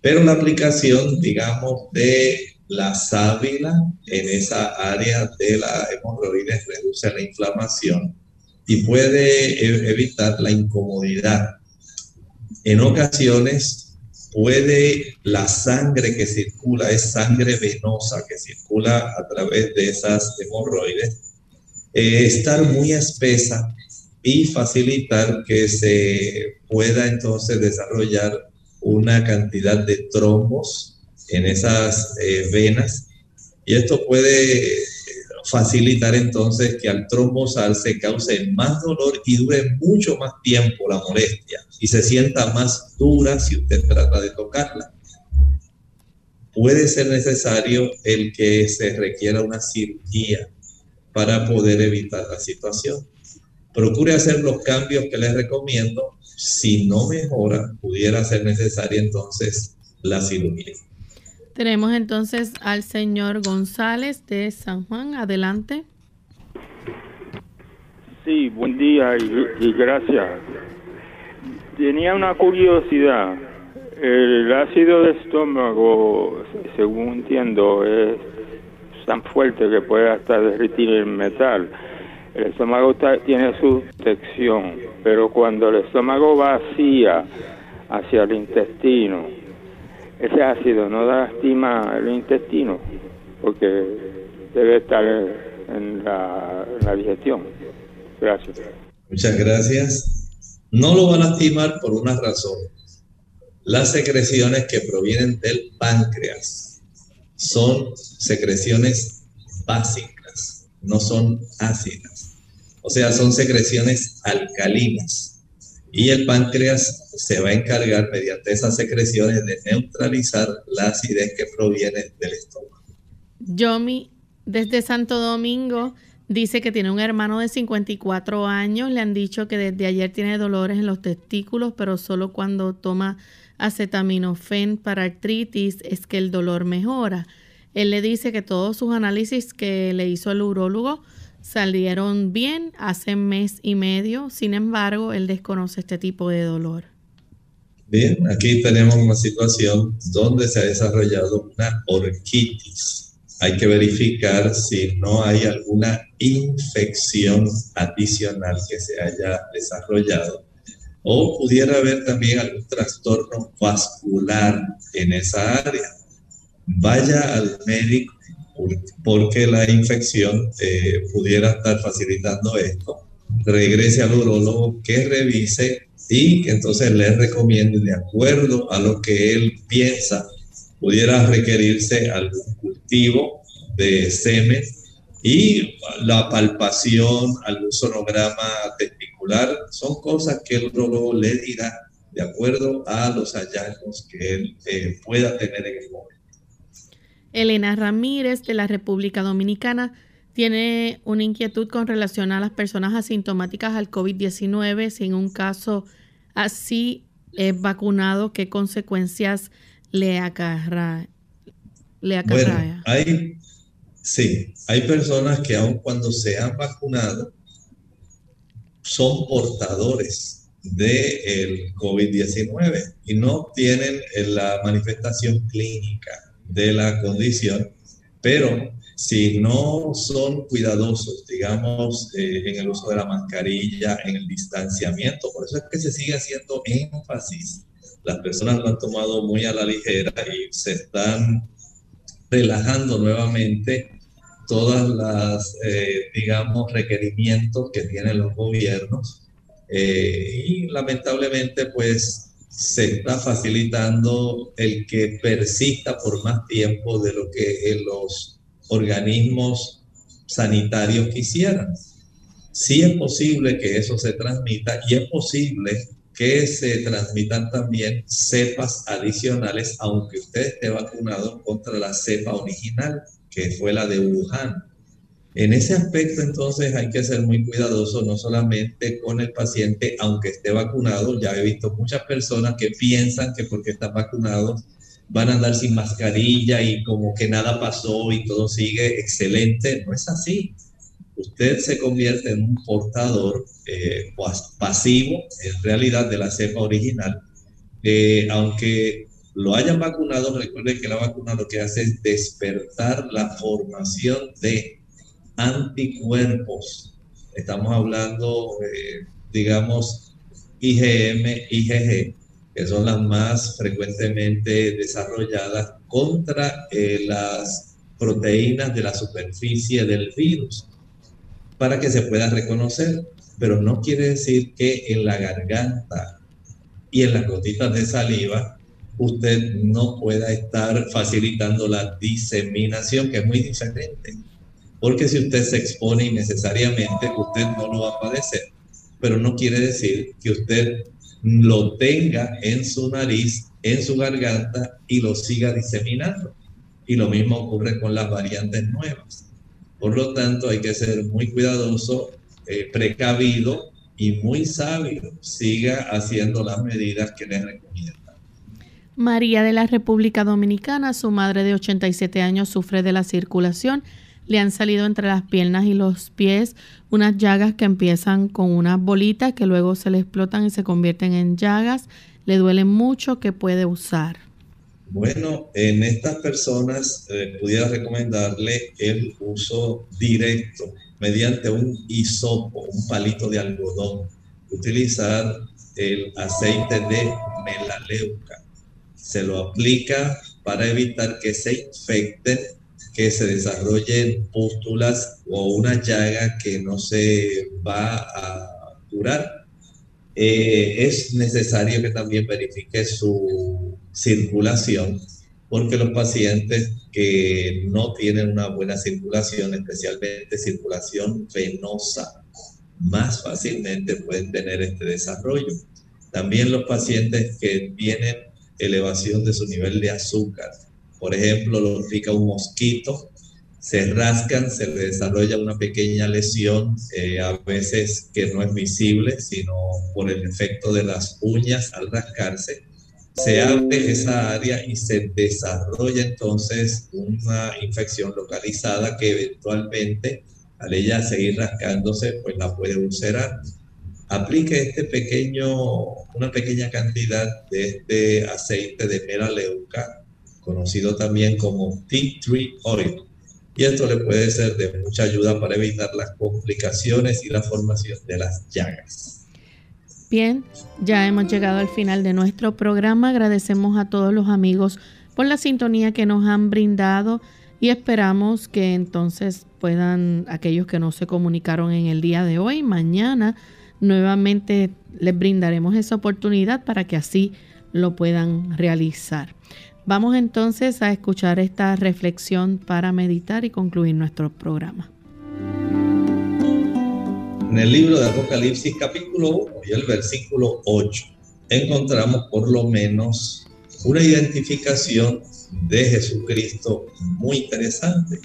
Pero la aplicación, digamos, de la sábila en esa área de la hemorroides reduce la inflamación y puede e-, evitar la incomodidad. En ocasiones puede la sangre que circula, es sangre venosa que circula a través de esas hemorroides, eh, estar muy espesa y facilitar que se pueda entonces desarrollar una cantidad de trombos en esas eh, venas. Y esto puede facilitar entonces que al trombosal se cause más dolor y dure mucho más tiempo la molestia y se sienta más dura si usted trata de tocarla. Puede ser necesario el que se requiera una cirugía para poder evitar la situación. Procure hacer los cambios que les recomiendo. Si no mejora, pudiera ser necesaria entonces la cirugía. Tenemos entonces al señor González de San Juan. Adelante. Sí, buen día y, gracias. Tenía una curiosidad. El ácido de estómago, según entiendo, es tan fuerte que puede hasta derretir el metal. El estómago tiene su texción, pero cuando el estómago vacía hacia el intestino, ese ácido no lastima el intestino porque debe estar en la, digestión. Gracias. Muchas gracias. No lo va a lastimar por una razón. Las secreciones que provienen del páncreas son secreciones básicas, no son ácidas. O sea, son secreciones alcalinas. Y el páncreas se va a encargar mediante esas secreciones de neutralizar la acidez que proviene del estómago. Yomi, desde Santo Domingo, dice que tiene un hermano de 54 años. Le han dicho que desde ayer tiene dolores en los testículos, pero solo cuando toma acetaminofén para artritis es que el dolor mejora. Él le dice que todos sus análisis que le hizo el urólogo salieron bien hace mes y medio, sin embargo, él desconoce este tipo de dolor. Bien, aquí tenemos una situación donde se ha desarrollado una orquitis. Hay que verificar si no hay alguna infección adicional que se haya desarrollado o pudiera haber también algún trastorno vascular en esa área. Vaya al médico porque la infección eh, pudiera estar facilitando esto. Regrese al urólogo que revise y que entonces le recomiende de acuerdo a lo que él piensa pudiera requerirse algún cultivo de semen y la palpación, algún sonograma testicular, son cosas que el urólogo le dirá de acuerdo a los hallazgos que él eh, pueda tener en el momento. Elena Ramírez de la República Dominicana tiene una inquietud con relación a las personas asintomáticas al COVID-19. Si en un caso así es vacunado, ¿qué consecuencias le acarrea? Le Bueno, hay, sí, hay personas que aun cuando se han vacunado son portadores del COVID-19 y no tienen la manifestación clínica de la condición, pero si no son cuidadosos, digamos, eh, en el uso de la mascarilla, en el distanciamiento, por eso es que se sigue haciendo énfasis. Las personas lo han tomado muy a la ligera y se están relajando nuevamente todas las, eh, digamos, requerimientos que tienen los gobiernos. Eh, y lamentablemente, pues, se está facilitando el que persista por más tiempo de lo que los organismos sanitarios quisieran. Sí es posible que eso se transmita y es posible que se transmitan también cepas adicionales, aunque usted esté vacunado contra la cepa original, que fue la de Wuhan. En ese aspecto, entonces, hay que ser muy cuidadoso, no solamente con el paciente, aunque esté vacunado. Ya he visto muchas personas que piensan que porque están vacunados van a andar sin mascarilla y como que nada pasó y todo sigue excelente. No es así. Usted se convierte en un portador eh, pasivo, en realidad, de la cepa original. Eh, aunque lo hayan vacunado, recuerde que la vacuna lo que hace es despertar la formación de anticuerpos. Estamos hablando, digamos, IgM, IgG, que son las más frecuentemente desarrolladas contra eh, las proteínas de la superficie del virus, para que se pueda reconocer. Pero no quiere decir que en la garganta y en las gotitas de saliva usted no pueda estar facilitando la diseminación, que es muy diferente porque si usted se expone innecesariamente, usted no lo va a padecer. Pero no quiere decir que usted lo tenga en su nariz, en su garganta y lo siga diseminando. Y lo mismo ocurre con las variantes nuevas. Por lo tanto, hay que ser muy cuidadoso, eh, precavido y muy sabio. Siga haciendo las medidas que le recomiendan. María de la República Dominicana, su madre de 87 años sufre de la circulación le han salido entre las piernas y los pies unas llagas que empiezan con unas bolitas que luego se le explotan y se convierten en llagas. Le duele mucho que puede usar. Bueno, en estas personas eh, pudiera recomendarle el uso directo mediante un hisopo, un palito de algodón. Utilizar el aceite de melaleuca. Se lo aplica para evitar que se infecten que se desarrollen pústulas o una llaga que no se va a curar. Eh, es necesario que también verifique su circulación, porque los pacientes que no tienen una buena circulación, especialmente circulación venosa, más fácilmente pueden tener este desarrollo. También los pacientes que tienen elevación de su nivel de azúcar, por ejemplo, lo pica un mosquito, se rascan, se le desarrolla una pequeña lesión, eh, a veces que no es visible, sino por el efecto de las uñas al rascarse. Se abre esa área y se desarrolla entonces una infección localizada que eventualmente, al ella seguir rascándose, pues la puede ulcerar. Aplique este pequeño, una pequeña cantidad de este aceite de melaleuca conocido también como tea tree oil. Y esto le puede ser de mucha ayuda para evitar las complicaciones y la formación de las llagas. Bien, ya hemos llegado al final de nuestro programa. Agradecemos a todos los amigos por la sintonía que nos han brindado y esperamos que entonces puedan, aquellos que no se comunicaron en el día de hoy, mañana nuevamente les brindaremos esa oportunidad para que así lo puedan realizar. Vamos entonces a escuchar esta reflexión para meditar y concluir nuestro programa. En el libro de Apocalipsis capítulo 1 y el versículo 8 encontramos por lo menos una identificación de Jesucristo muy interesante.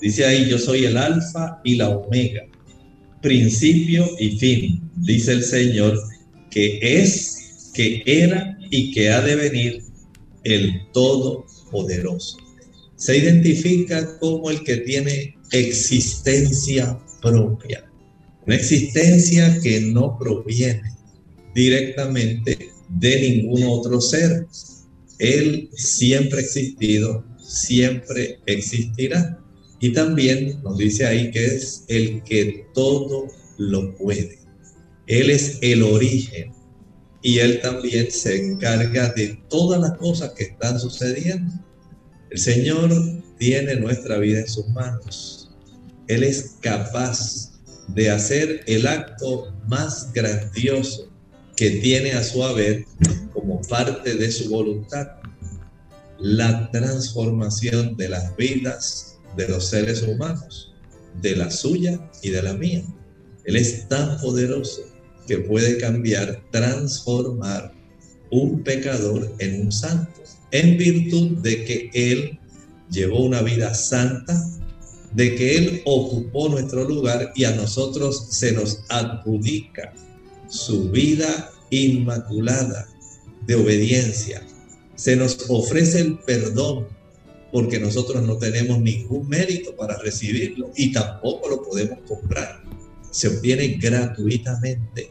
Dice ahí, yo soy el alfa y la omega, principio y fin, dice el Señor, que es, que era y que ha de venir el Todopoderoso. Se identifica como el que tiene existencia propia, una existencia que no proviene directamente de ningún otro ser. Él siempre ha existido, siempre existirá. Y también nos dice ahí que es el que todo lo puede. Él es el origen, y Él también se encarga de todas las cosas que están sucediendo. El Señor tiene nuestra vida en sus manos. Él es capaz de hacer el acto más grandioso que tiene a su haber como parte de su voluntad, la transformación de las vidas de los seres humanos, de la suya y de la mía. Él es tan poderoso que puede cambiar, transformar un pecador en un santo, en virtud de que Él llevó una vida santa, de que Él ocupó nuestro lugar y a nosotros se nos adjudica su vida inmaculada de obediencia. Se nos ofrece el perdón porque nosotros no tenemos ningún mérito para recibirlo y tampoco lo podemos comprar. Se obtiene gratuitamente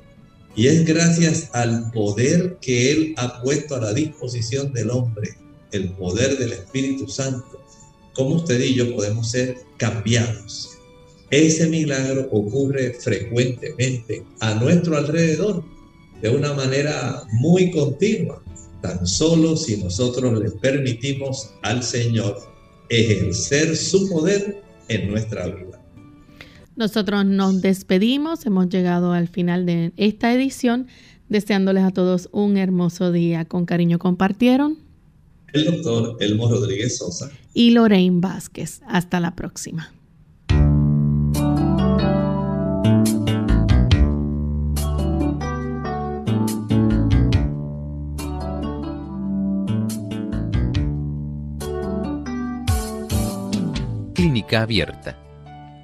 y es gracias al poder que Él ha puesto a la disposición del hombre, el poder del Espíritu Santo, como usted y yo podemos ser cambiados. Ese milagro ocurre frecuentemente a nuestro alrededor, de una manera muy continua, tan solo si nosotros le permitimos al Señor ejercer su poder en nuestra vida. Nosotros nos despedimos, hemos llegado al final de esta edición, deseándoles a todos un hermoso día. Con cariño compartieron el doctor Elmo Rodríguez Sosa y Lorraine Vázquez. Hasta la próxima. Clínica Abierta